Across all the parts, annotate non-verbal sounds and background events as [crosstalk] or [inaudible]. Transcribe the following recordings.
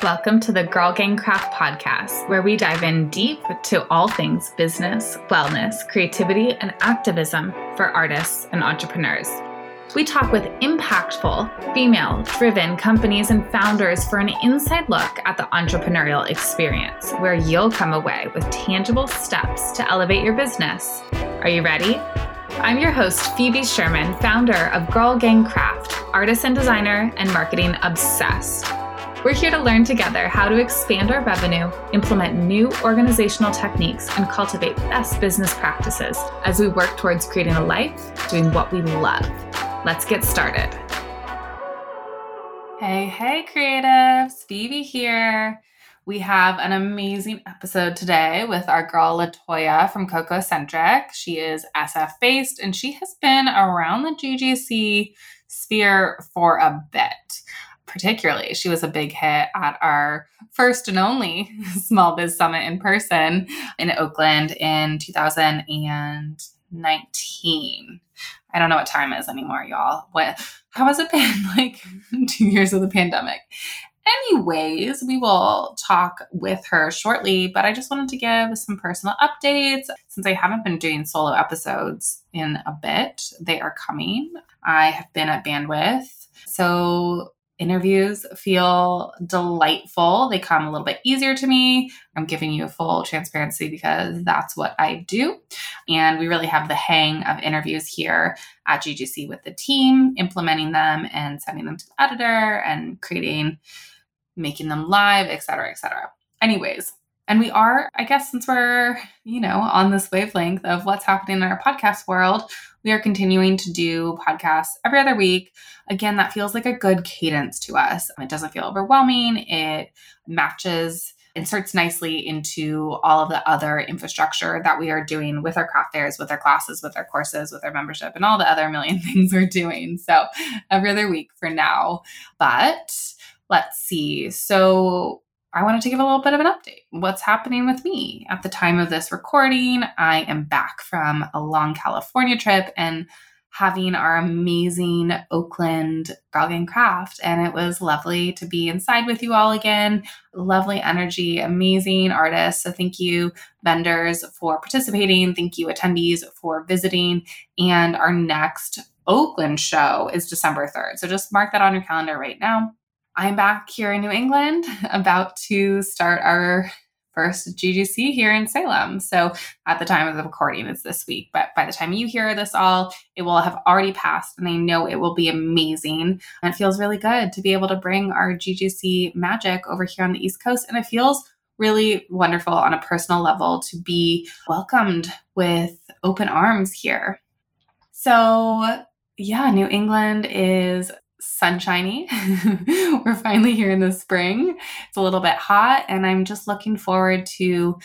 Welcome to the Girl Gang Craft podcast, where we dive in deep to all things business, wellness, creativity, and activism for artists and entrepreneurs. We talk with impactful, female driven companies and founders for an inside look at the entrepreneurial experience, where you'll come away with tangible steps to elevate your business. Are you ready? I'm your host, Phoebe Sherman, founder of Girl Gang Craft, artist and designer, and marketing obsessed. We're here to learn together how to expand our revenue, implement new organizational techniques, and cultivate best business practices as we work towards creating a life doing what we love. Let's get started. Hey, hey, creatives, Phoebe here. We have an amazing episode today with our girl LaToya from Cocoacentric. She is SF based and she has been around the GGC sphere for a bit particularly. She was a big hit at our first and only [laughs] Small Biz Summit in person in Oakland in 2019. I don't know what time is anymore, y'all. What how has it been [laughs] like [laughs] two years of the pandemic? Anyways, we will talk with her shortly, but I just wanted to give some personal updates since I haven't been doing solo episodes in a bit. They are coming. I have been at Bandwidth. So interviews feel delightful. They come a little bit easier to me. I'm giving you a full transparency because that's what I do. And we really have the hang of interviews here at GGC with the team, implementing them and sending them to the editor and creating, making them live, et cetera, et cetera. Anyways, and we are, I guess, since we're, you know, on this wavelength of what's happening in our podcast world, we are continuing to do podcasts every other week. Again, that feels like a good cadence to us. It doesn't feel overwhelming. It matches inserts nicely into all of the other infrastructure that we are doing with our craft fairs, with our classes, with our courses, with our membership, and all the other million [laughs] things we're doing. So every other week for now. But let's see. So I wanted to give a little bit of an update. What's happening with me? At the time of this recording, I am back from a long California trip and having our amazing Oakland Gang Craft. And it was lovely to be inside with you all again. Lovely energy, amazing artists. So thank you, vendors, for participating. Thank you, attendees, for visiting. And our next Oakland show is December 3rd. So just mark that on your calendar right now. I'm back here in New England, [laughs] about to start our first GGC here in Salem. So at the time of the recording, it's this week. But by the time you hear this all, it will have already passed. And I know it will be amazing. And it feels really good to be able to bring our GGC magic over here on the East Coast. And it feels really wonderful on a personal level to be welcomed with open arms here. So, yeah, New England is sunshiny. [laughs] We're finally here in the spring. It's a little bit hot, and I'm just looking forward to,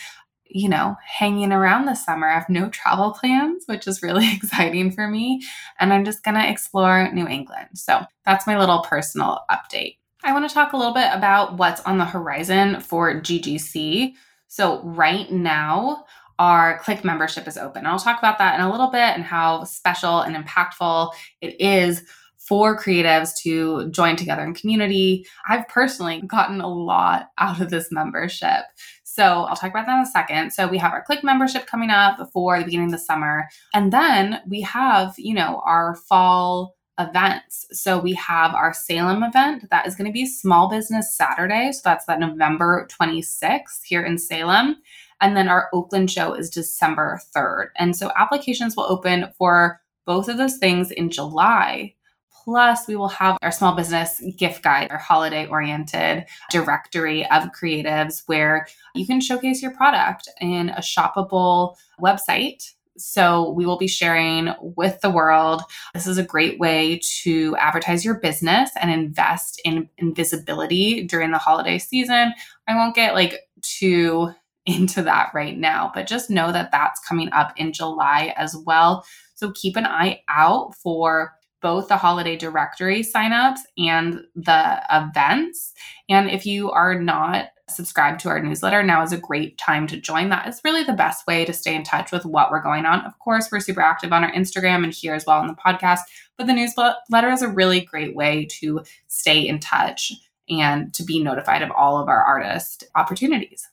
you know, hanging around this summer. I have no travel plans, which is really [laughs] exciting for me. And I'm just going to explore New England. So that's my little personal update. I want to talk a little bit about what's on the horizon for GGC. So, right now, our Clique membership is open. I'll talk about that in a little bit and how special and impactful it is for creatives to join together in community. I've personally gotten a lot out of this membership. So I'll talk about that in a second. So we have our Clique membership coming up before the beginning of the summer. And then we have, you know, our fall events. So we have our Salem event that is going to be Small Business Saturday. So that's that November 26th here in Salem. And then our Oakland show is December 3rd. And so applications will open for both of those things in July. Plus, we will have our small business gift guide, our holiday oriented directory of creatives where you can showcase your product in a shoppable website so we will be sharing with the world. This is a great way to advertise your business and invest in, in visibility during the holiday season. I won't get like too [laughs] into that right now, but just know that that's coming up in July as well. So keep an eye out for both the holiday directory signups and the events. And if you are not subscribed to our newsletter, now is a great time to join. That is really the best way to stay in touch with what we're going on. Of course, we're super active on our Instagram and here as well on the podcast, but the newsletter is a really great way to stay in touch and to be notified of all of our artist opportunities.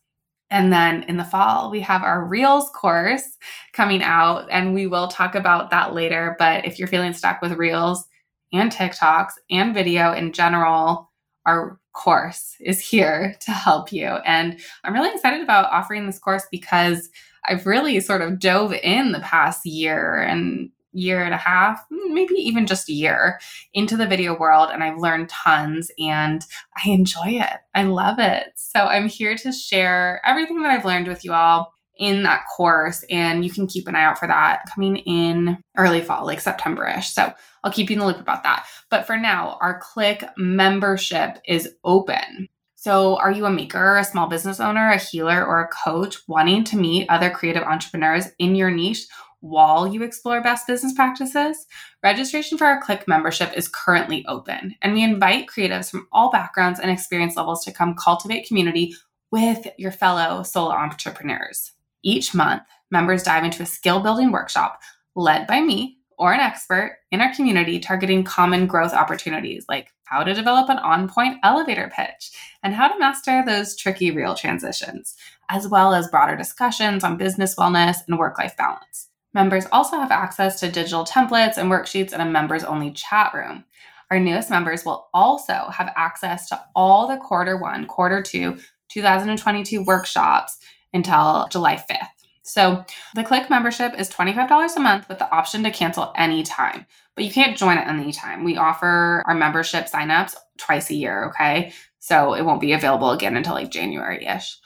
And then in the fall, we have our Reels course coming out, and we will talk about that later. But if you're feeling stuck with Reels and TikToks and video in general, our course is here to help you. And I'm really excited about offering this course because I've really sort of dove in the past year and year and a half, mm, maybe even just a year into the video world. And I've learned tons and I enjoy it. I love it. So I'm here to share everything that I've learned with you all in that course. And you can keep an eye out for that coming in early fall, like September ish. So I'll keep you in the loop about that. But for now, our Clique membership is open. So, are you a maker, a small business owner, a healer, or a coach wanting to meet other creative entrepreneurs in your niche while you explore best business practices? Registration for our Clique membership is currently open, and we invite creatives from all backgrounds and experience levels to come cultivate community with your fellow solo entrepreneurs. Each month, members dive into a skill building workshop led by me or an expert in our community targeting common growth opportunities like how to develop an on point elevator pitch, and how to master those tricky real transitions, as well as broader discussions on business wellness and work life balance. Members also have access to digital templates and worksheets in a members only chat room. Our newest members will also have access to all the quarter one, quarter two, 2022 workshops until July 5th. So the Clique membership is $25 a month with the option to cancel anytime, but you can't join at any time. We offer our membership signups twice a year, okay? So it won't be available again until like January ish.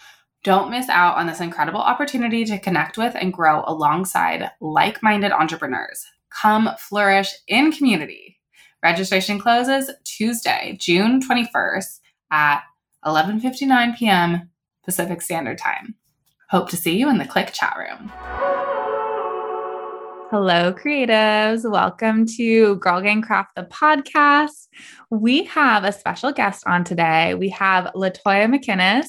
Don't miss out on this incredible opportunity to connect with and grow alongside like minded entrepreneurs. Come flourish in community. Registration closes Tuesday, June 21st at 11:59 p.m. Pacific Standard Time. Hope to see you in the Clique chat room. Hello, creatives. Welcome to Girl Gang Craft, the podcast. We have a special guest on today. We have LaToya McInnis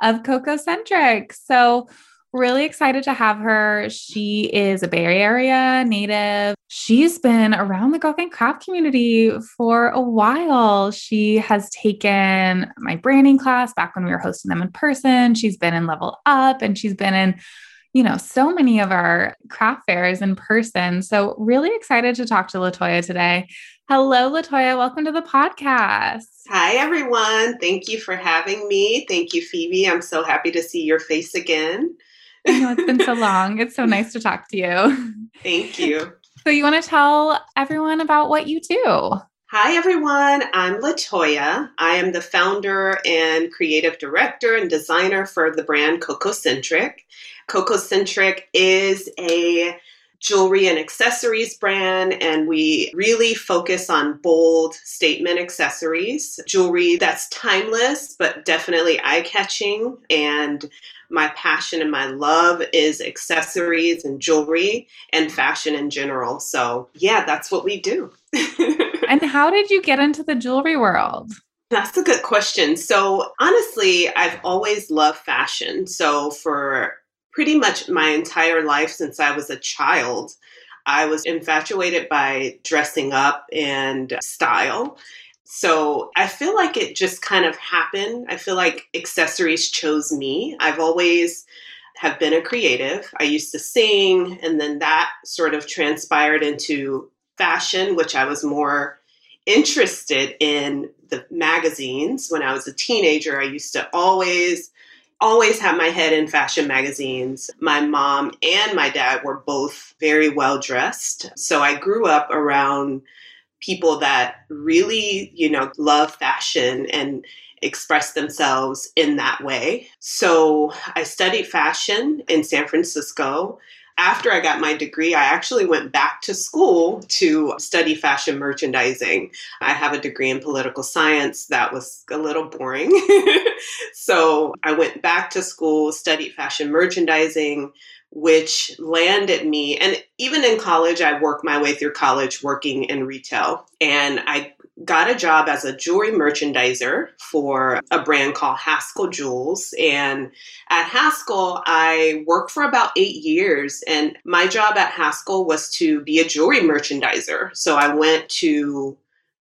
of Cocoacentric. So, really excited to have her. She is a Bay Area native. She's been around the Girl Gang Craft community for a while. She has taken my branding class back when we were hosting them in person. She's been in Level Up and she's been in, you know, so many of our craft fairs in person. So, really excited to talk to LaToya today. Hello, LaToya. Welcome to the podcast. Hi, everyone. Thank you for having me. Thank you, Phoebe. I'm so happy to see your face again. I know it's been so long. It's so nice to talk to you. [laughs] Thank you. So, you want to tell everyone about what you do? Hi, everyone. I'm LaToya. I am the founder and creative director and designer for the brand Cocoacentric. Cocoacentric is a jewelry and accessories brand, and we really focus on bold statement accessories, jewelry that's timeless but definitely eye catching. And my passion and my love is accessories and jewelry and fashion in general. So, yeah, that's what we do. [laughs] and how did you get into the jewelry world? That's a good question. So, honestly, I've always loved fashion. So, for pretty much my entire life since I was a child. I was infatuated by dressing up and style. So I feel like it just kind of happened. I feel like accessories chose me. I've always have been a creative. I used to sing and then that sort of transpired into fashion, which I was more interested in the magazines when I was a teenager. I used to always always had my head in fashion magazines. My mom and my dad were both very well dressed. So I grew up around people that really, you know, love fashion and express themselves in that way. So I studied fashion in San Francisco after I got my degree, I actually went back to school to study fashion merchandising. I have a degree in political science. That was a little boring. [laughs] so I went back to school, studied fashion merchandising, which landed me. And even in college, I worked my way through college working in retail. And I got a job as a jewelry merchandiser for a brand called Haskell Jewels. And at Haskell, I worked for about eight years. And my job at Haskell was to be a jewelry merchandiser. So I went to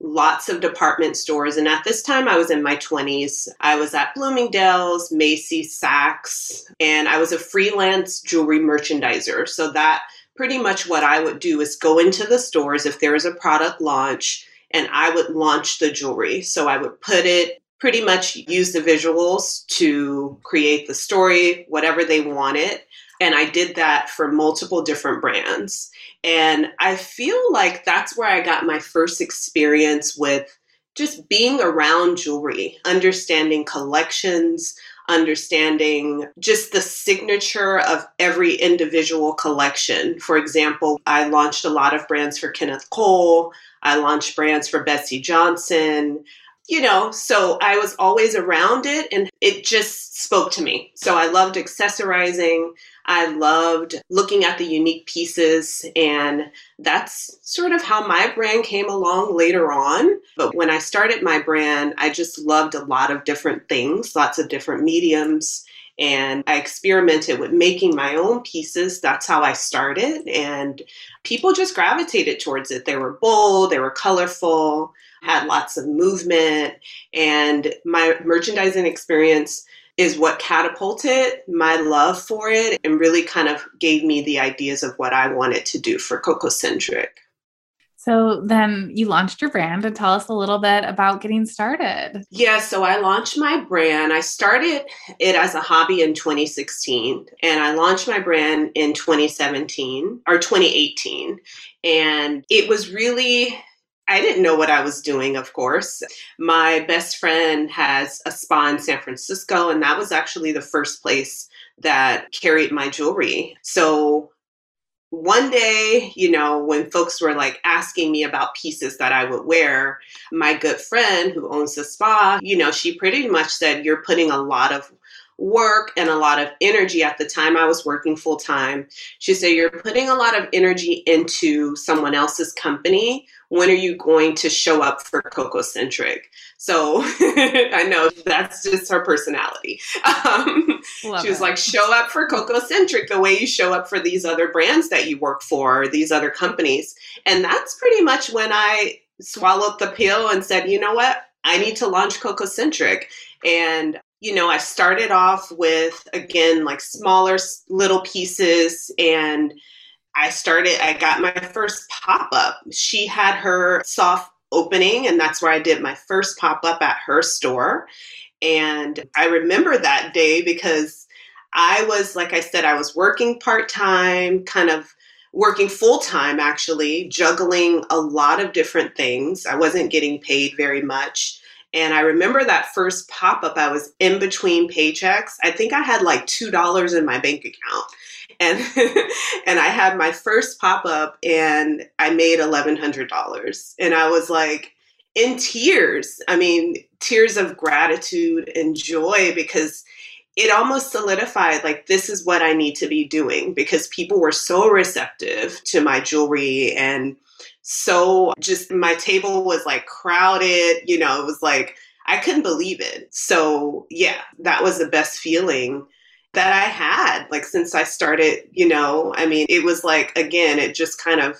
lots of department stores. And at this time, I was in my 20s. I was at Bloomingdale's, Macy's, Saks, and I was a freelance jewelry merchandiser. So that pretty much what I would do is go into the stores if there was a product launch and I would launch the jewelry. So I would put it pretty much use the visuals to create the story, whatever they wanted. And I did that for multiple different brands. And I feel like that's where I got my first experience with just being around jewelry, understanding collections, understanding just the signature of every individual collection. For example, I launched a lot of brands for Kenneth Cole, I launched brands for Betsey Johnson. You know, so I was always around it and it just spoke to me. So I loved accessorizing. I loved looking at the unique pieces, and that's sort of how my brand came along later on. But when I started my brand, I just loved a lot of different things, lots of different mediums. And I experimented with making my own pieces. That's how I started. And people just gravitated towards it. They were bold, they were colorful, had lots of movement. And my merchandising experience is what catapulted my love for it and really kind of gave me the ideas of what I wanted to do for Cocoacentric. So then you launched your brand and tell us a little bit about getting started. Yeah, so I launched my brand. I started it as a hobby in 2016 and I launched my brand in 2017 or 2018. And it was really I didn't know what I was doing, of course. My best friend has a spa in San Francisco, and that was actually the first place that carried my jewelry. So one day, you know, when folks were like asking me about pieces that I would wear, my good friend who owns the spa, you know, she pretty much said, You're putting a lot of work and a lot of energy at the time I was working full time. She said, You're putting a lot of energy into someone else's company. When are you going to show up for Cocoacentric? So [laughs] I know that's just her personality. Um, she was it. like, Show up for Cocoacentric the way you show up for these other brands that you work for, these other companies. And that's pretty much when I swallowed the pill and said, You know what? I need to launch Cocoacentric. And you know, I started off with, again, like smaller little pieces and I started, I got my first pop up. She had her soft opening, and that's where I did my first pop up at her store. And I remember that day because I was, like I said, I was working part time, kind of working full time actually, juggling a lot of different things. I wasn't getting paid very much. And I remember that first pop up, I was in between paychecks. I think I had like $2 in my bank account. And, [laughs] and I had my first pop up and I made $1,100. And I was like in tears. I mean, tears of gratitude and joy because it almost solidified like this is what I need to be doing because people were so receptive to my jewelry and so just my table was like crowded, you know, it was like I couldn't believe it. So, yeah, that was the best feeling that I had like since I started, you know. I mean, it was like again, it just kind of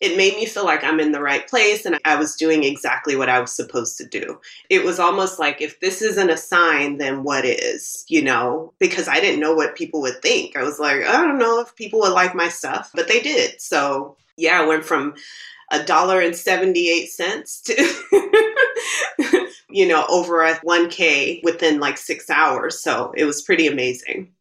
it made me feel like I'm in the right place and I was doing exactly what I was supposed to do. It was almost like if this isn't a sign, then what is, you know? Because I didn't know what people would think. I was like, I don't know if people would like my stuff, but they did. So yeah, I went from a dollar and 78 cents to, [laughs] you know, over a 1K within like six hours. So it was pretty amazing.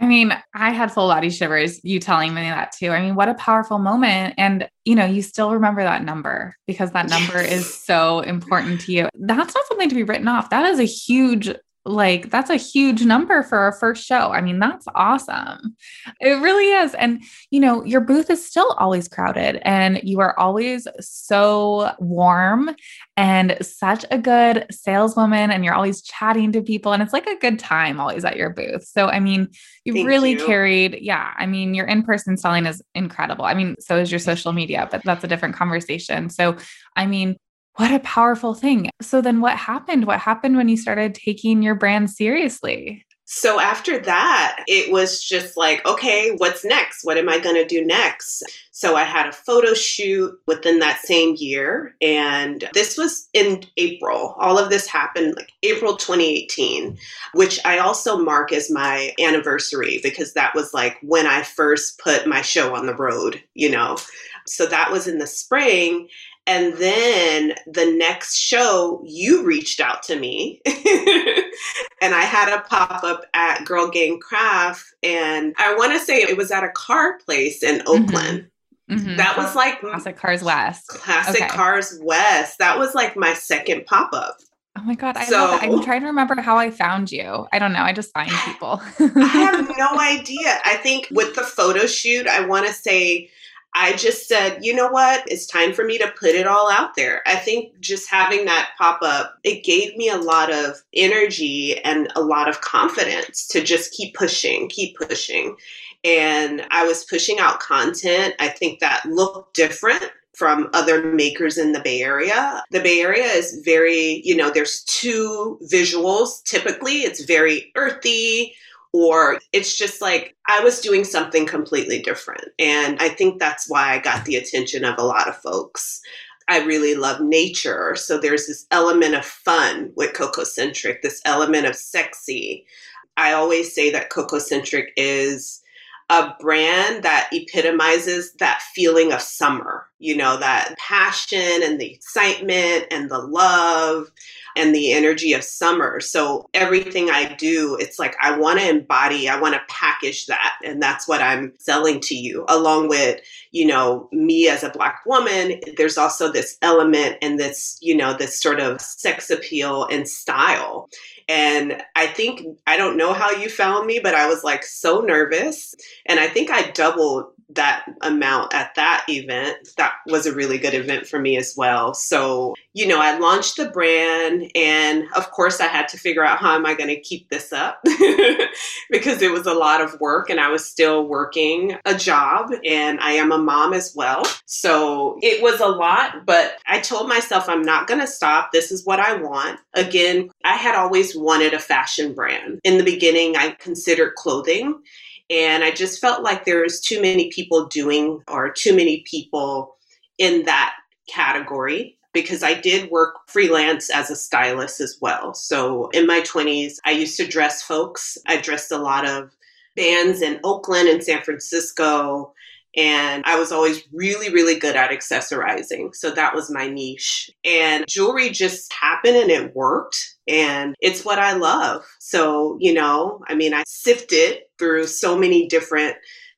I mean, I had full body shivers, you telling me that too. I mean, what a powerful moment. And, you know, you still remember that number because that number yes. is so important to you. That's not something to be written off. That is a huge like that's a huge number for our first show. I mean, that's awesome. It really is. And you know, your booth is still always crowded and you are always so warm and such a good saleswoman and you're always chatting to people and it's like a good time always at your booth. So I mean, you've Thank really you. carried yeah, I mean, your in-person selling is incredible. I mean, so is your social media, but that's a different conversation. So I mean, what a powerful thing. So then what happened? What happened when you started taking your brand seriously? so after that, it was just like, okay, what's next? What am I going to do next? So I had a photo shoot within that same year. And this was in April. All of this happened like April 2018, which I also mark as my anniversary because that was like when I first put my show on the road, you know. So that was in the spring. And then the next show, you reached out to me. [laughs] and I had a pop up at Girl Gang Craft. And I want to say it was at a car place in mm-hmm. Oakland. Mm-hmm. Mm-hmm. That was like Classic Cars West. Classic okay. Cars West. That was like my second pop up. Oh my god, I so, I'm trying to remember how I found you. I don't know. I just find [sighs] people. I have no [laughs] idea. I think with the photo shoot, I want to say I just said, you know what? It's time for me to put it all out there. I think just having that pop up, it gave me a lot of energy and a lot of confidence to just keep pushing, keep pushing. And I was pushing out content. I think that looked different from other makers in the Bay Area. The Bay Area is very, you know, there's two visuals typically. It's very earthy, or it's just like I was doing something completely different. And I think that's why I got the attention of a lot of folks. I really love nature. So there's this element of fun with Cocoacentric, this element of sexy. I always say that Cocoacentric is a brand that epitomizes that feeling of summer, you know, that passion and the excitement and the love and the energy of summer. So everything I do, it's like I want to embody, I want to package that. And that's what I'm selling to you, along with, you know, me as a Black woman. There's also this element and this, you know, this sort of sex appeal and style. And I think, I don't know how you found me, but I was like so nervous. And I think I doubled that amount at that event. That was a really good event for me as well. So, you know, I launched the brand and of course I had to figure out how am I going to keep this up [laughs] because it was a lot of work and I was still working a job and I am a mom as well. So, it was a lot, but I told myself I'm not going to stop. This is what I want. Again, I had always wanted a fashion brand. In the beginning, I considered clothing and I just felt like there was too many people doing or too many people in that category because I did work freelance as a stylist as well. So in my 20s, I used to dress folks. I dressed a lot of bands in Oakland and San Francisco. And I was always really, really good at accessorizing. So that was my niche. And jewelry just happened and it worked. And it's what I love. So, you know, I mean, I sifted through so many different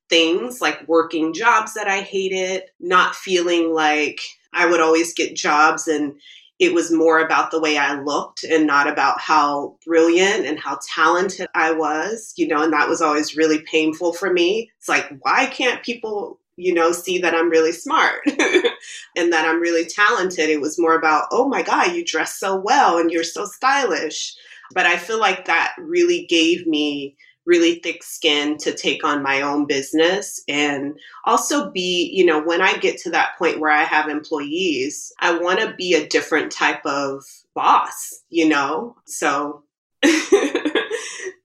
things like working jobs that I hated, not feeling like I would always get jobs and it was more about the way I looked and not about how brilliant and how talented I was, you know, and that was always really painful for me. It's like, why can't people, you know, see that I'm really smart [laughs] and that I'm really talented? It was more about, oh my God, you dress so well and you're so stylish. But I feel like that really gave me really thick skin to take on my own business and also be, you know, when I get to that point where I have employees, I want to be a different type of boss, you know? So, [laughs]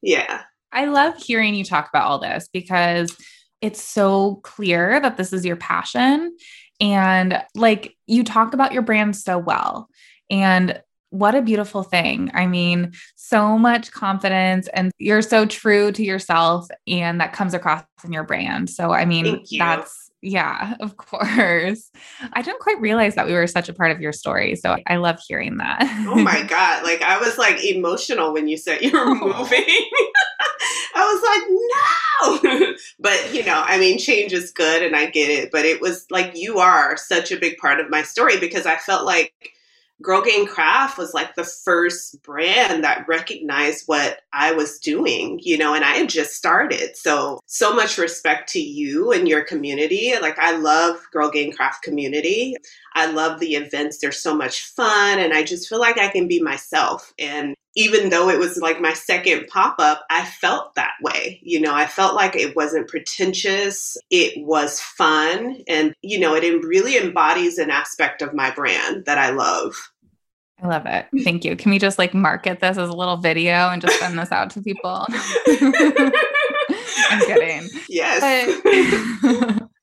yeah. I love hearing you talk about all this because it's so clear that this is your passion. And like you talk about your brand so well. And what a beautiful thing. I mean, so much confidence and you're so true to yourself and that comes across in your brand. So, I mean, that's yeah, [laughs] of course. I didn't quite realize that we were such a part of your story. So I love hearing that. oh my God. Like I was like emotional when you said you were [laughs] oh. moving. [laughs] I was like, no. but you know, I mean, change is good and I get it. But it was like you are such a big part of my story because I felt like Girl Gang Craft was like the first brand that recognized what I was doing, you know, and I had just started. So, so much respect to you and your community. Like, I love Girl Gang Craft community. I love the events. They're so much fun. And I just feel like I can be myself. And even though it was like my second pop up, I felt that way. You know, I felt like it wasn't pretentious, it was fun. And, you know, it really embodies an aspect of my brand that I love. I love it. Thank you. Can we just like market this as a little video and just send this out to people? [laughs] I'm kidding. [laughs] Yes. But, [laughs]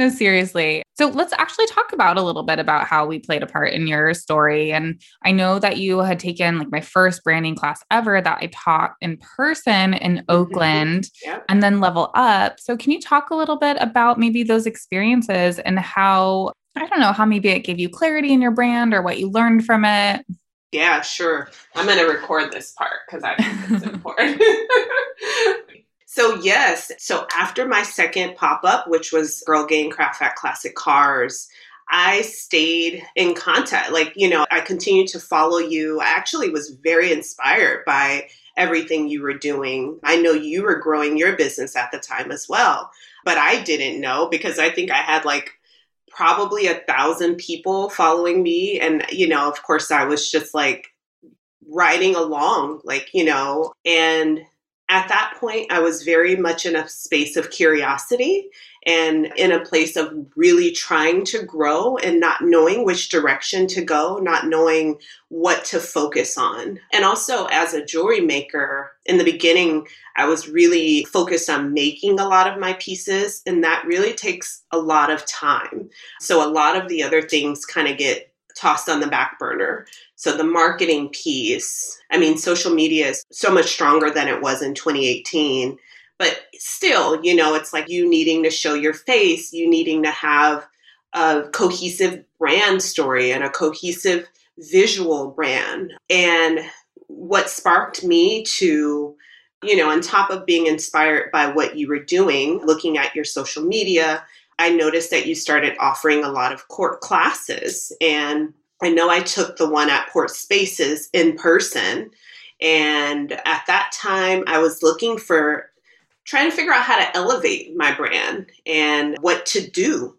no, seriously. So let's actually talk about a little bit about how we played a part in your story. And I know that you had taken like my first branding class ever that I taught in person in mm-hmm. Oakland yep. and then level up. So can you talk a little bit about maybe those experiences and how I don't know, how maybe it gave you clarity in your brand or what you learned from it? Yeah, sure. I'm going to record this part because I think it's [laughs] important. [laughs] so, yes. So, after my second pop up, which was Girl Gang Craft at Classic Cars, I stayed in contact. Like, you know, I continued to follow you. I actually was very inspired by everything you were doing. I know you were growing your business at the time as well, but I didn't know because I think I had like probably a thousand people following me. And, you know, of course, I was just like riding along, like, you know, and at that point, I was very much in a space of curiosity and in a place of really trying to grow and not knowing which direction to go, not knowing what to focus on. And also, as a jewelry maker, in the beginning, I was really focused on making a lot of my pieces, and that really takes a lot of time. So, a lot of the other things kind of get tossed on the back burner. So the marketing piece, I mean, social media is so much stronger than it was in 2018. But still, you know, it's like you needing to show your face, you needing to have a cohesive brand story and a cohesive visual brand. And what sparked me to, you know, on top of being inspired by what you were doing, looking at your social media, I noticed that you started offering a lot of court classes. And I know I took the one at Port Spaces in person. And at that time, I was looking for, trying to figure out how to elevate my brand and what to do.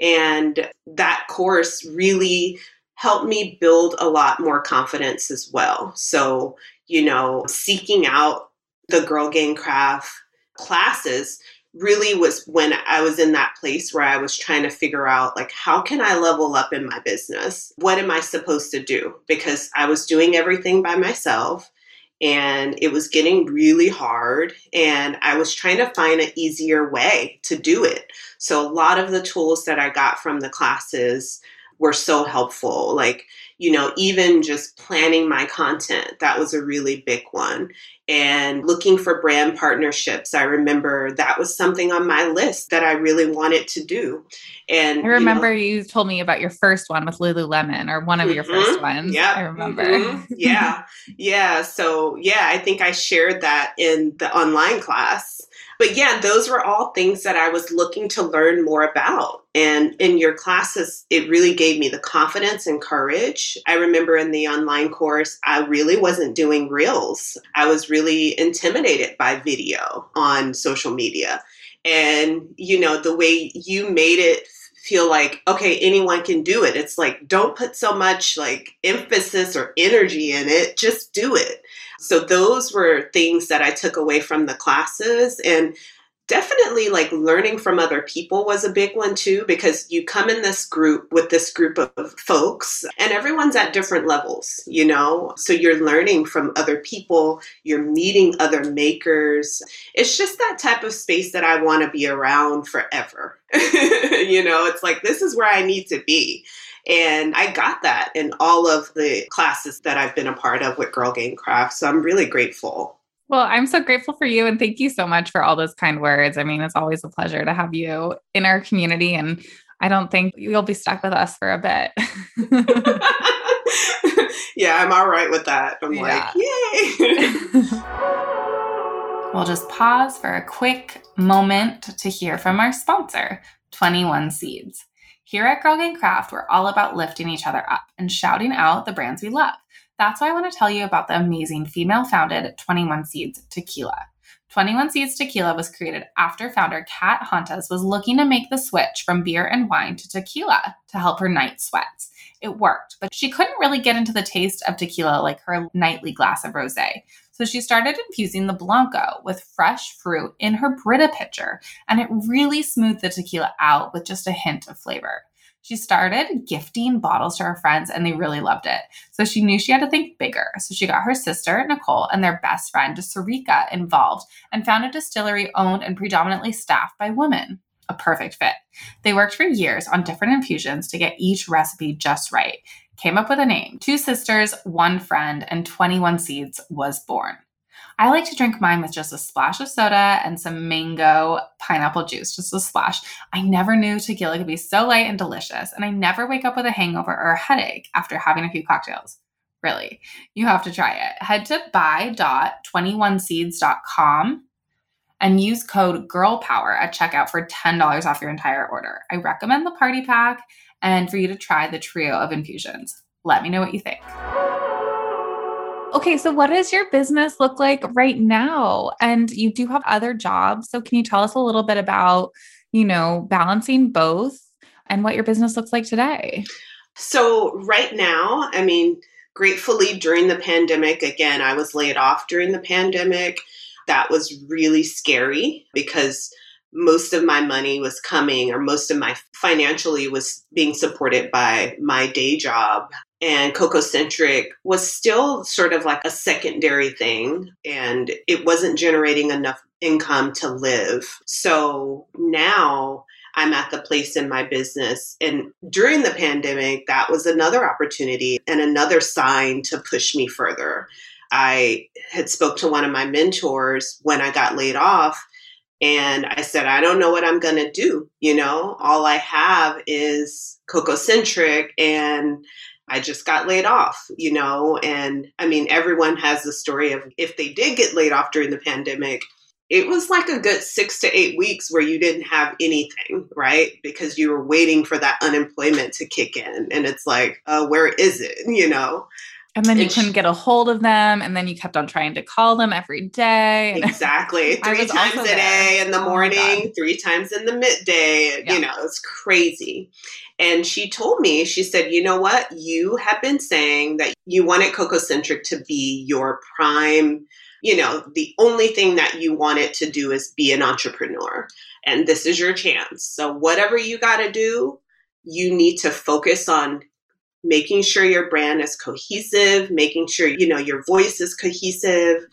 And that course really helped me build a lot more confidence as well. So, you know, seeking out the Girl Gang Craft classes really was when I was in that place where I was trying to figure out like how can I level up in my business? What am I supposed to do? Because I was doing everything by myself and it was getting really hard and I was trying to find an easier way to do it. So a lot of the tools that I got from the classes were so helpful like you know, even just planning my content, that was a really big one. And looking for brand partnerships, I remember that was something on my list that I really wanted to do. And I remember you, know, you told me about your first one with Lululemon or one of mm-hmm, your first ones. Yeah. I remember. Mm-hmm, yeah. yeah. So, yeah, I think I shared that in the online class but yeah, those were all things that I was looking to learn more about. And in your classes, it really gave me the confidence and courage. I remember in the online course, I really wasn't doing reels. I was really intimidated by video on social media. And, you know, the way you made it feel like okay anyone can do it it's like don't put so much like emphasis or energy in it just do it so those were things that I took away from the classes and definitely like learning from other people was a big one too because you come in this group with this group of folks and everyone's at different levels you know so you're learning from other people you're meeting other makers it's just that type of space that i want to be around forever [laughs] you know it's like this is where i need to be and I got that in all of the classes that I've been a part of with Girl Gang Craft. So I'm really grateful. Well, I'm so grateful for you and thank you so much for all those kind words. I mean, it's always a pleasure to have you in our community and I don't think you'll be stuck with us for a bit. [laughs] yeah, I'm all right with that. I'm yeah. like, yay. [laughs] we'll just pause for a quick moment to hear from our sponsor, 21 Seeds. Here at Girl Gang Craft, we're all about lifting each other up and shouting out the brands we love. That's why I want to tell you about the amazing female founded 21 Seeds Tequila. 21 Seeds Tequila was created after founder Kat Hantas was looking to make the switch from beer and wine to tequila to help her night sweats. It worked, but she couldn't really get into the taste of tequila like her nightly glass of rosé. So she started infusing the Blanco with fresh fruit in her Brita pitcher, and it really smoothed the tequila out with just a hint of flavor. She started gifting bottles to her friends and they really loved it. So she knew she had to think bigger. So she got her sister, Nicole, and their best friend, Sarika, involved and found a distillery owned and predominantly staffed by women. A perfect fit. They worked for years on different infusions to get each recipe just right. Came up with a name. Two sisters, one friend, and 21 seeds was born. I like to drink mine with just a splash of soda and some mango pineapple juice, just a splash. I never knew tequila could be so light and delicious, and I never wake up with a hangover or a headache after having a few cocktails. Really, you have to try it. Head to buy.21seeds.com and use code GIRLPOWER at checkout for $10 off your entire order. I recommend the party pack and for you to try the trio of infusions. Let me know what you think. Okay, so what does your business look like right now? And you do have other jobs. So can you tell us a little bit about, you know, balancing both and what your business looks like today? So, right now, I mean, gratefully during the pandemic, again, I was laid off during the pandemic. That was really scary because most of my money was coming or most of my financially was being supported by my day job and Cocoacentric was still sort of like a secondary thing and it wasn't generating enough income to live. So now I'm at the place in my business and during the pandemic that was another opportunity and another sign to push me further. I had spoke to one of my mentors when I got laid off and I said, I don't know what I'm going to do. You know, all I have is Cocoacentric and I just got laid off, you know, and I mean, everyone has the story of if they did get laid off during the pandemic, it was like a good six to eight weeks where you didn't have anything, right? Because you were waiting for that unemployment to kick in. And it's like, uh, where is it, you know? And then you couldn't get a hold of them, and then you kept on trying to call them every day. [laughs] Exactly, three times a day in the oh morning, three times in the midday. Yeah. You know, it's crazy. And she told me, she said, you know what? You have been saying that you wanted Cocoacentric to be your prime. You know, the only thing that you want it to do is be an entrepreneur, and this is your chance. So whatever you got to do, you need to focus on making sure your brand is cohesive, making sure, you know, your voice is cohesive,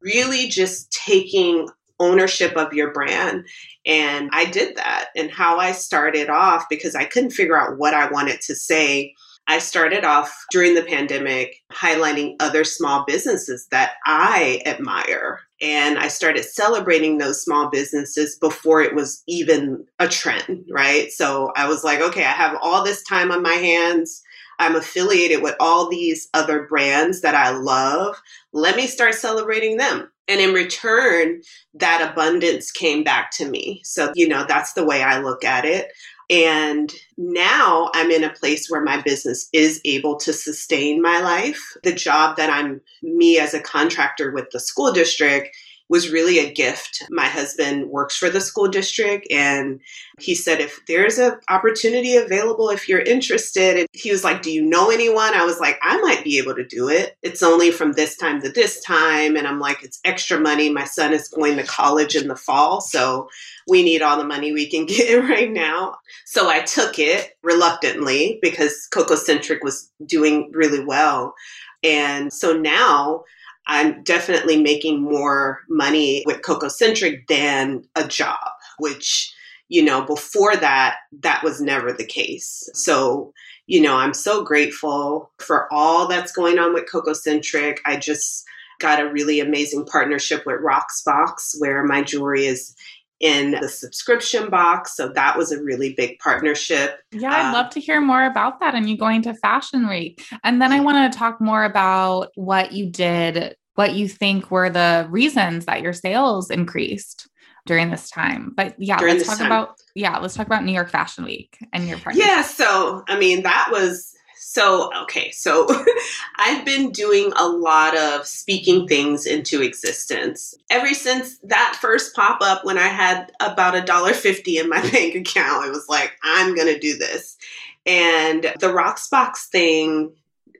really just taking ownership of your brand. And I did that. And how I started off, because I couldn't figure out what I wanted to say, I started off during the pandemic highlighting other small businesses that I admire. And I started celebrating those small businesses before it was even a trend, right? So I was like, okay, I have all this time on my hands. I'm affiliated with all these other brands that I love. Let me start celebrating them. And in return, that abundance came back to me. So, you know, that's the way I look at it. And now I'm in a place where my business is able to sustain my life. The job that I'm me as a contractor with the school district was really a gift. My husband works for the school district and he said if there's an opportunity available if you're interested and he was like do you know anyone? I was like I might be able to do it. It's only from this time to this time and I'm like it's extra money. My son is going to college in the fall so we need all the money we can [laughs] get right now. So I took it reluctantly because Cocoacentric was doing really well. And so now I'm definitely making more money with Cocoacentric than a job, which, you know, before that, that was never the case. So, you know, I'm so grateful for all that's going on with Cocoacentric. I just got a really amazing partnership with Rocksbox where my jewelry is in the subscription box. So that was a really big partnership. Yeah, I'd um, love to hear more about that and you going to Fashion Week. And then I want to talk more about what you did, what you think were the reasons that your sales increased during this time. But yeah, during let's talk time. about yeah, let's talk about New York Fashion Week and your partnership. Yeah, so I mean that was so, okay, so [laughs] I've been doing a lot of speaking things into existence ever since that first pop up when I had about a dollar fifty in my [laughs] bank account. It was like, I'm to do this. And the Rocksbox thing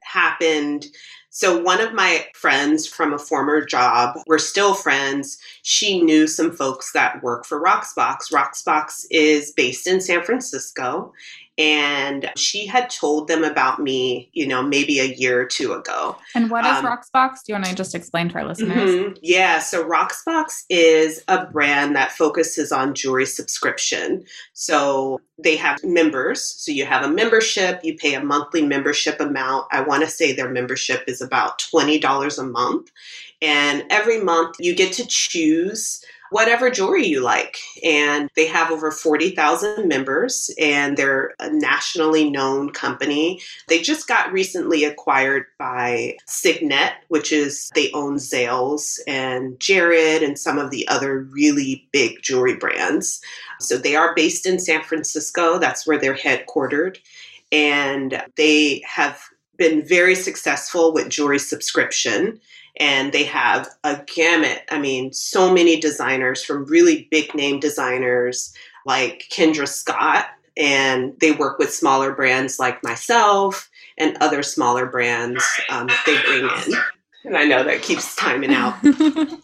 happened so, one of my friends from a former job, we're still friends. She knew some folks that work for Rocksbox. Rocksbox is based in San Francisco and she had told them about me, you know, maybe a year or two ago. And what is um, Rocksbox? Do you want to just explain to our listeners? Mm-hmm. Yeah, so Rocksbox is a brand that focuses on jewelry subscription. So they have members. So you have a membership, you pay a monthly membership amount. I want to say their membership is about $20 a month. And every month you get to choose whatever jewelry you like. And they have over 40,000 members and they're a nationally known company. They just got recently acquired by Signet, which is they own Zales and Jared and some of the other really big jewelry brands. So they are based in San Francisco. That's where they're headquartered. And they have been very successful with jewelry subscription and they have a gamut. I mean, so many designers from really big name designers like Kendra Scott, and they work with smaller brands like myself and other smaller brands um, they bring in. And I know that keeps timing out. [laughs] um,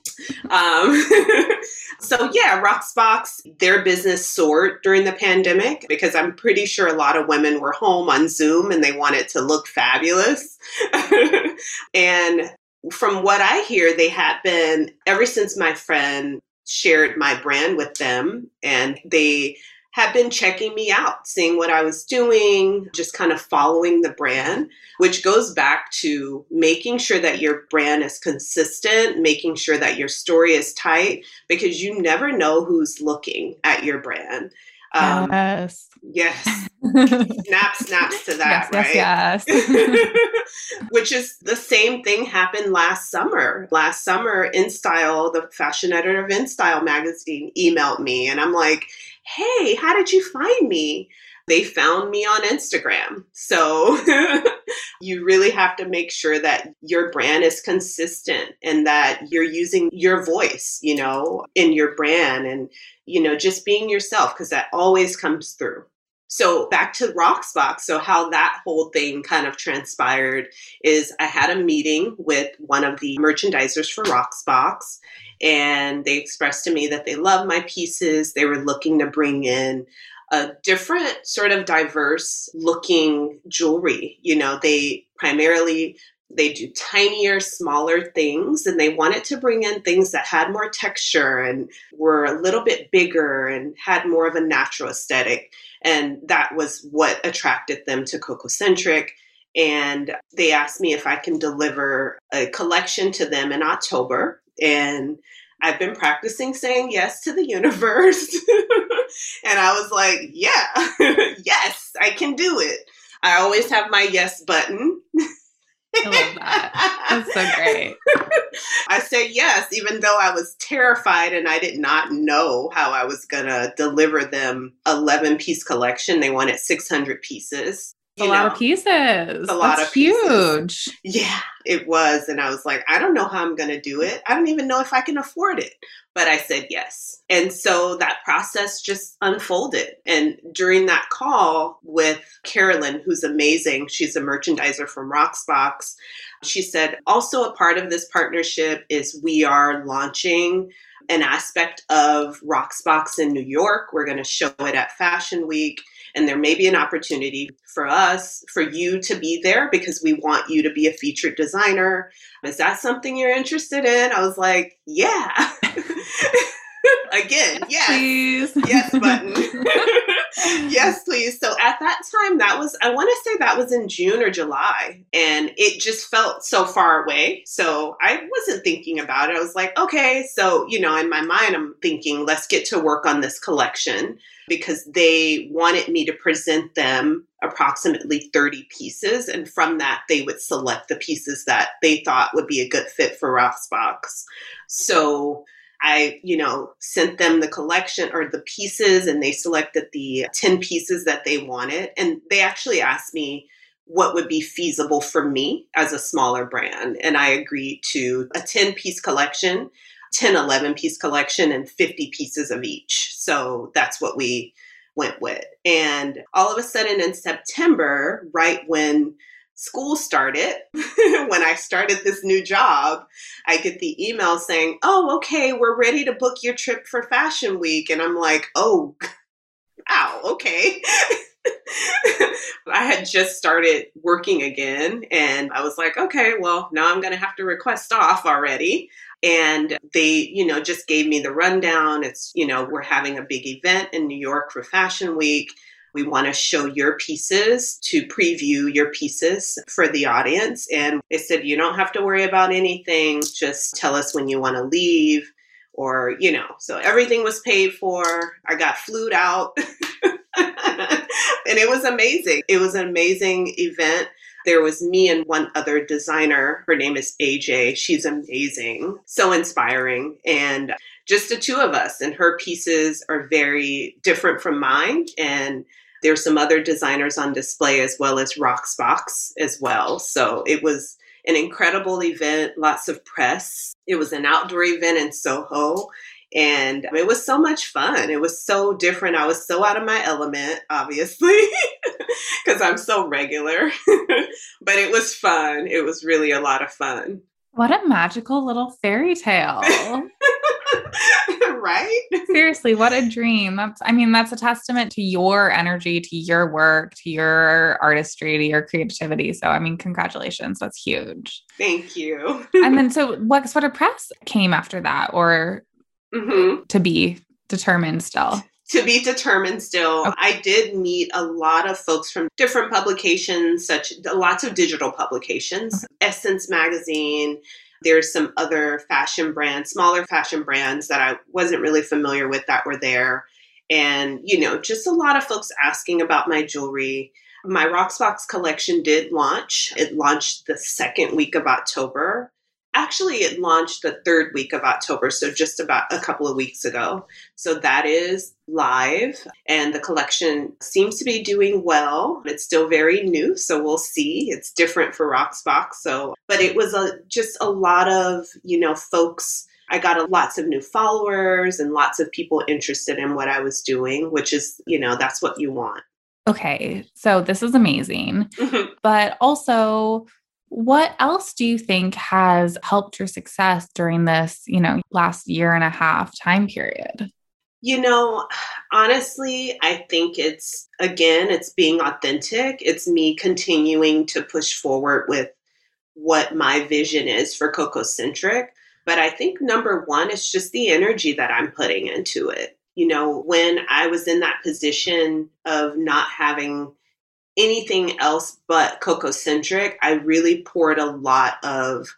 [laughs] so yeah, Rocksbox, their business soared during the pandemic because I'm pretty sure a lot of women were home on Zoom and they wanted to look fabulous. [laughs] and from what I hear, they had been, ever since my friend shared my brand with them, and they had been checking me out, seeing what I was doing, just kind of following the brand, which goes back to making sure that your brand is consistent, making sure that your story is tight, because you never know who's looking at your brand. Um, yes. Yes. [laughs] snap, snaps to that, yes, right? Yes, yes. [laughs] Which is the same thing happened last summer. Last summer, InStyle, the fashion editor of InStyle magazine, emailed me, and I'm like, hey, how did you find me? They found me on Instagram. So [laughs] you really have to make sure that your brand is consistent and that you're using your voice, you know, in your brand and, you know, just being yourself because that always comes through. So back to Rocksbox. So how that whole thing kind of transpired is I had a meeting with one of the merchandisers for Rocksbox and they expressed to me that they love my pieces. They were looking to bring in a different sort of diverse looking jewelry. You know, they primarily they do tinier, smaller things, and they wanted to bring in things that had more texture and were a little bit bigger and had more of a natural aesthetic. And that was what attracted them to Cocoacentric. And they asked me if I can deliver a collection to them in October. And I've been practicing saying yes to the universe. [laughs] and I was like, yeah, [laughs] yes, I can do it. I always have my yes button. I love that. That's so great. [laughs] I said yes, even though I was terrified and I did not know how I was going to deliver them 11 piece collection. They wanted 600 pieces a know, lot of pieces. A lot That's of huge. Pieces. Yeah, it was. And I was like, I don't know how I'm going to do it. I don't even know if I can afford it. But I said yes. And so that process just unfolded. And during that call with Carolyn, who's amazing, she's a merchandiser from Rocksbox, she said, also a part of this partnership is we are launching an aspect of Rocksbox in New York. We're going to show it at Fashion Week and there may be an opportunity for us, for you to be there because we want you to be a featured designer. Is that something you're interested in? I was like, yeah. [laughs] Again, yes. Please. Yes button. [laughs] [laughs] yes, please. So at that time, that was, I want to say that was in June or July. And it just felt so far away. So I wasn't thinking about it. I was like, okay. So, you know, in my mind, I'm thinking, let's get to work on this collection because they wanted me to present them approximately 30 pieces. And from that, they would select the pieces that they thought would be a good fit for Rocksbox. So I, you know, sent them the collection or the pieces and they selected the 10 pieces that they wanted. And they actually asked me what would be feasible for me as a smaller brand. And I agreed to a 10 piece collection 10, 11 piece collection and 50 pieces of each. So that's what we went with. And all of a sudden in September, right when school started, [laughs] when I started this new job, I get the email saying, Oh, okay, we're ready to book your trip for Fashion Week. And I'm like, Oh, [laughs] wow, okay. [laughs] I had just started working again and I was like, okay, well, now I'm going to have to request off already. And they, you know, just gave me the rundown. It's, you know, we're having a big event in New York for Fashion Week. We want to show your pieces to preview your pieces for the audience. And they said, you don't have to worry about anything. Just tell us when you want to leave or, you know, so everything was paid for. I got flued out. [laughs] and it was amazing. It was an amazing event. There was me and one other designer. Her name is AJ. She's amazing, so inspiring. And just the two of us, and her pieces are very different from mine. And there's some other designers on display as well as Rocksbox as well. So it was an incredible event, lots of press. It was an outdoor event in Soho. And it was so much fun. It was so different. I was so out of my element, obviously, [laughs] because I'm so regular. [laughs] but it was fun. It was really a lot of fun. What a magical little fairy tale. right? Seriously, what a dream. That's I mean, that's a testament to your energy, to your work, to your artistry, to your creativity. So I mean, congratulations. That's huge. Thank you. and then so what sort of press came after that or mm-hmm. to be determined still? To be determined still. Okay. I did meet a lot of folks from different publications, such lots of digital publications, okay. Essence Magazine. There's some other fashion brands, smaller fashion brands that I wasn't really familiar with that were there. And, you know, just a lot of folks asking about my jewelry. My Rocksbox collection did launch. It launched the second week of October. Actually, it launched the third week of October, so just about a couple of weeks ago. So that is live, and the collection seems to be doing well. It's still very new, so we'll see. It's different for Rocksbox, so but it was a just a lot of you know folks. I got a, lots of new followers and lots of people interested in what I was doing, which is you know that's what you want. Okay, so this is amazing, mm-hmm. [laughs] but also what else do you think has helped your success during this, you know, last year and a half time period? You know, honestly, I think it's again, it's being authentic. It's me continuing to push forward with what my vision is for Cocoacentric. But I think number one is just the energy that I'm putting into it. You know, when I was in that position of not having anything else but Cocoacentric, I really poured a lot of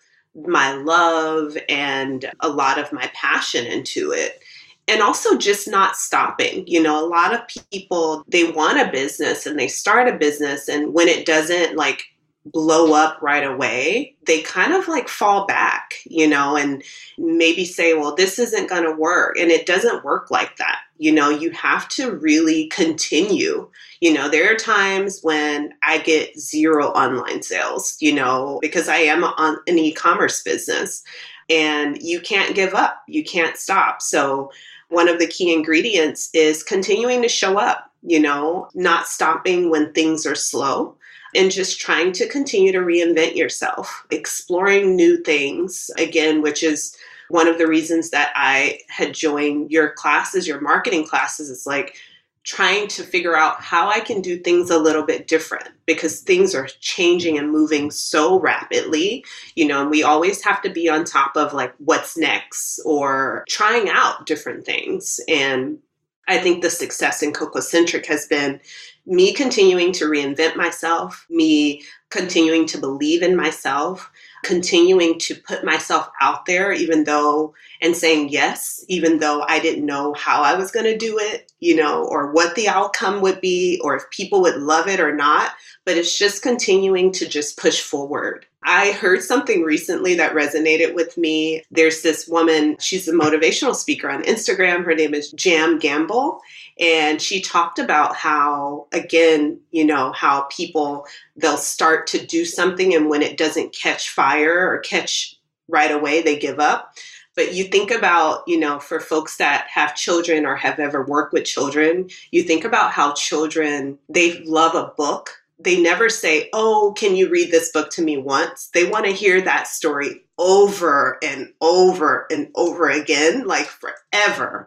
my love and a lot of my passion into it. And also just not stopping. You know, a lot of people, they want a business and they start a business, and when it doesn't like blow up right away, they kind of like fall back, you know, and maybe say, well, this isn't going to work. And it doesn't work like that. You know, you have to really continue. You know, there are times when I get zero online sales, you know, because I am on an e commerce business and you can't give up, you can't stop. So, one of the key ingredients is continuing to show up, you know, not stopping when things are slow and just trying to continue to reinvent yourself, exploring new things, again, which is one of the reasons that I had joined your classes, your marketing classes, is like trying to figure out how I can do things a little bit different because things are changing and moving so rapidly. You know, and we always have to be on top of like what's next or trying out different things. And I think the success in Cocoacentric has been me continuing to reinvent myself, me continuing to believe in myself, continuing to put myself out there, even though, and saying yes, even though I didn't know how I was going to do it, you know, or what the outcome would be, or if people would love it or not. But it's just continuing to just push forward. I heard something recently that resonated with me. There's this woman, she's a motivational speaker on Instagram. Her name is Jam Gamble. And she talked about how, again, you know, how people, they'll start to do something and when it doesn't catch fire or catch right away, they give up. But you think about, you know, for folks that have children or have ever worked with children, you think about how children, they love a book they never say, Oh, can you read this book to me once? They want to hear that story over and over and over again, like forever.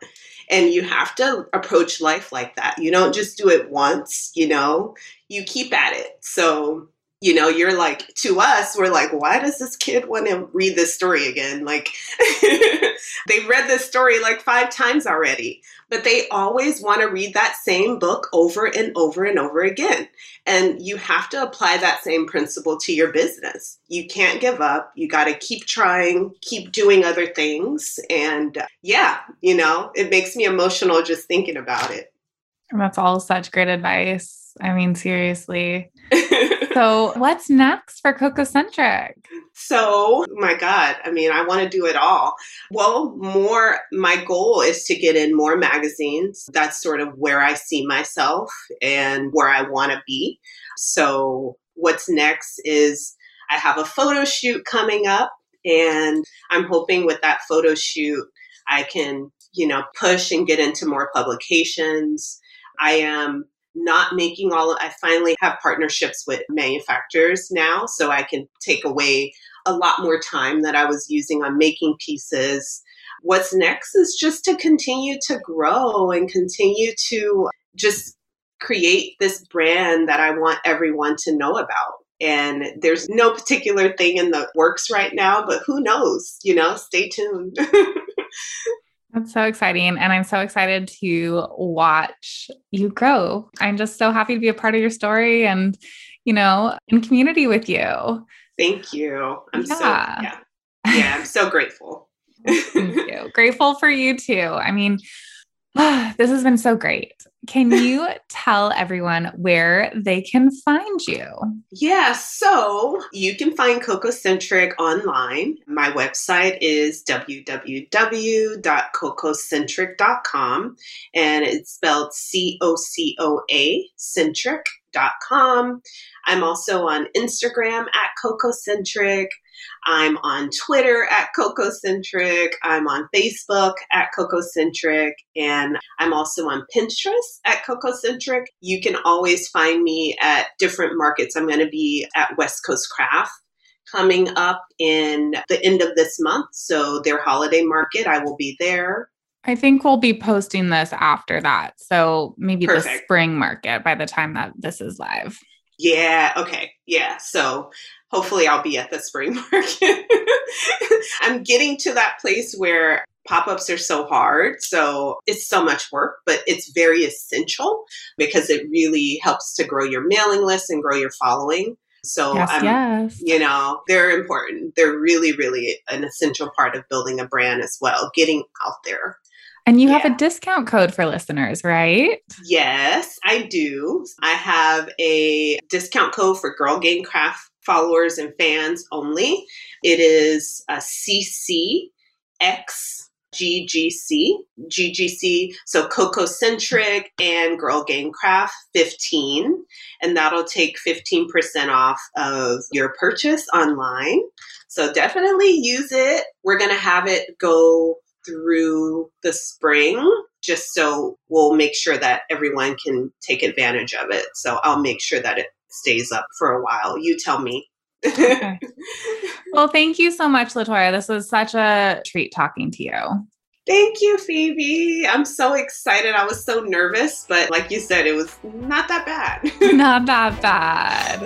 And you have to approach life like that. You don't just do it once, you know, you keep at it. So, you know, you're like, to us, we're like, why does this kid want to read this story again? Like, [laughs] they've read this story like five times already, but they always want to read that same book over and over and over again. And you have to apply that same principle to your business. You can't give up. You got to keep trying, keep doing other things. And uh, yeah, you know, it makes me emotional just thinking about it. That's all such great advice. I mean, seriously. [laughs] so, what's next for Cocoacentric? So, my God, I mean, I want to do it all. Well, more, my goal is to get in more magazines. That's sort of where I see myself and where I want to be. So, what's next is I have a photo shoot coming up, and I'm hoping with that photo shoot, I can, you know, push and get into more publications. I am not making all of, I finally have partnerships with manufacturers now, so I can take away a lot more time that I was using on making pieces. What's next is just to continue to grow and continue to just create this brand that I want everyone to know about. And there's no particular thing in the works right now, but who knows? You know, stay tuned. [laughs] That's so exciting. And I'm so excited to watch you grow. I'm just so happy to be a part of your story and, you know, in community with you. Thank you. I'm yeah. so, yeah. Yeah, I'm so grateful. [laughs] Thank you. Grateful for you too. I mean, [sighs] this has been so great. Can you [laughs] tell everyone where they can find you? Yeah, so you can find Cocoacentric online. My website is www.cocoacentric.com and it's spelled C O C O A centric.com. I'm also on Instagram at Cocoacentric. I'm on Twitter at Cocoacentric. I'm on Facebook at Cocoacentric. And I'm also on Pinterest at Cocoacentric. You can always find me at different markets. I'm going to be at West Coast Craft coming up in the end of this month. So their holiday market, I will be there. I think we'll be posting this after that. So maybe Perfect. the spring market by the time that this is live. Yeah, okay. Yeah. So hopefully I'll be at the spring [laughs] market. I'm getting to that place where pop ups are so hard. So it's so much work, but it's very essential because it really helps to grow your mailing list and grow your following. So, yes, um, yes. you know, they're important. They're really, really an essential part of building a brand as well, getting out there. And you yeah. have a discount code for listeners, right? Yes, I do. I have a discount code for Girl Gang Craft followers and fans only. It is uh, a CCX GGC, GGC, so Cocoacentric and Girl Gang Craft 15, and that'll take 15% off of your purchase online. So definitely use it. We're going to have it go through the spring just so we'll make sure that everyone can take advantage of it. So I'll make sure that it stays up for a while. You tell me. okay. [laughs] Well, thank you so much, LaToya. This was such a treat talking to you. Thank you, Phoebe. I'm so excited. I was so nervous, but like you said, it was not that bad. [laughs] [laughs] not that bad.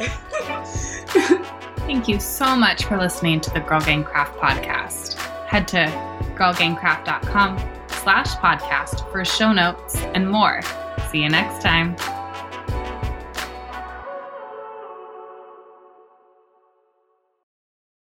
Thank you so much for listening to the Girl Gang Craft podcast. Head to girlgangcraft.com slash podcast for show notes and more. See you next time.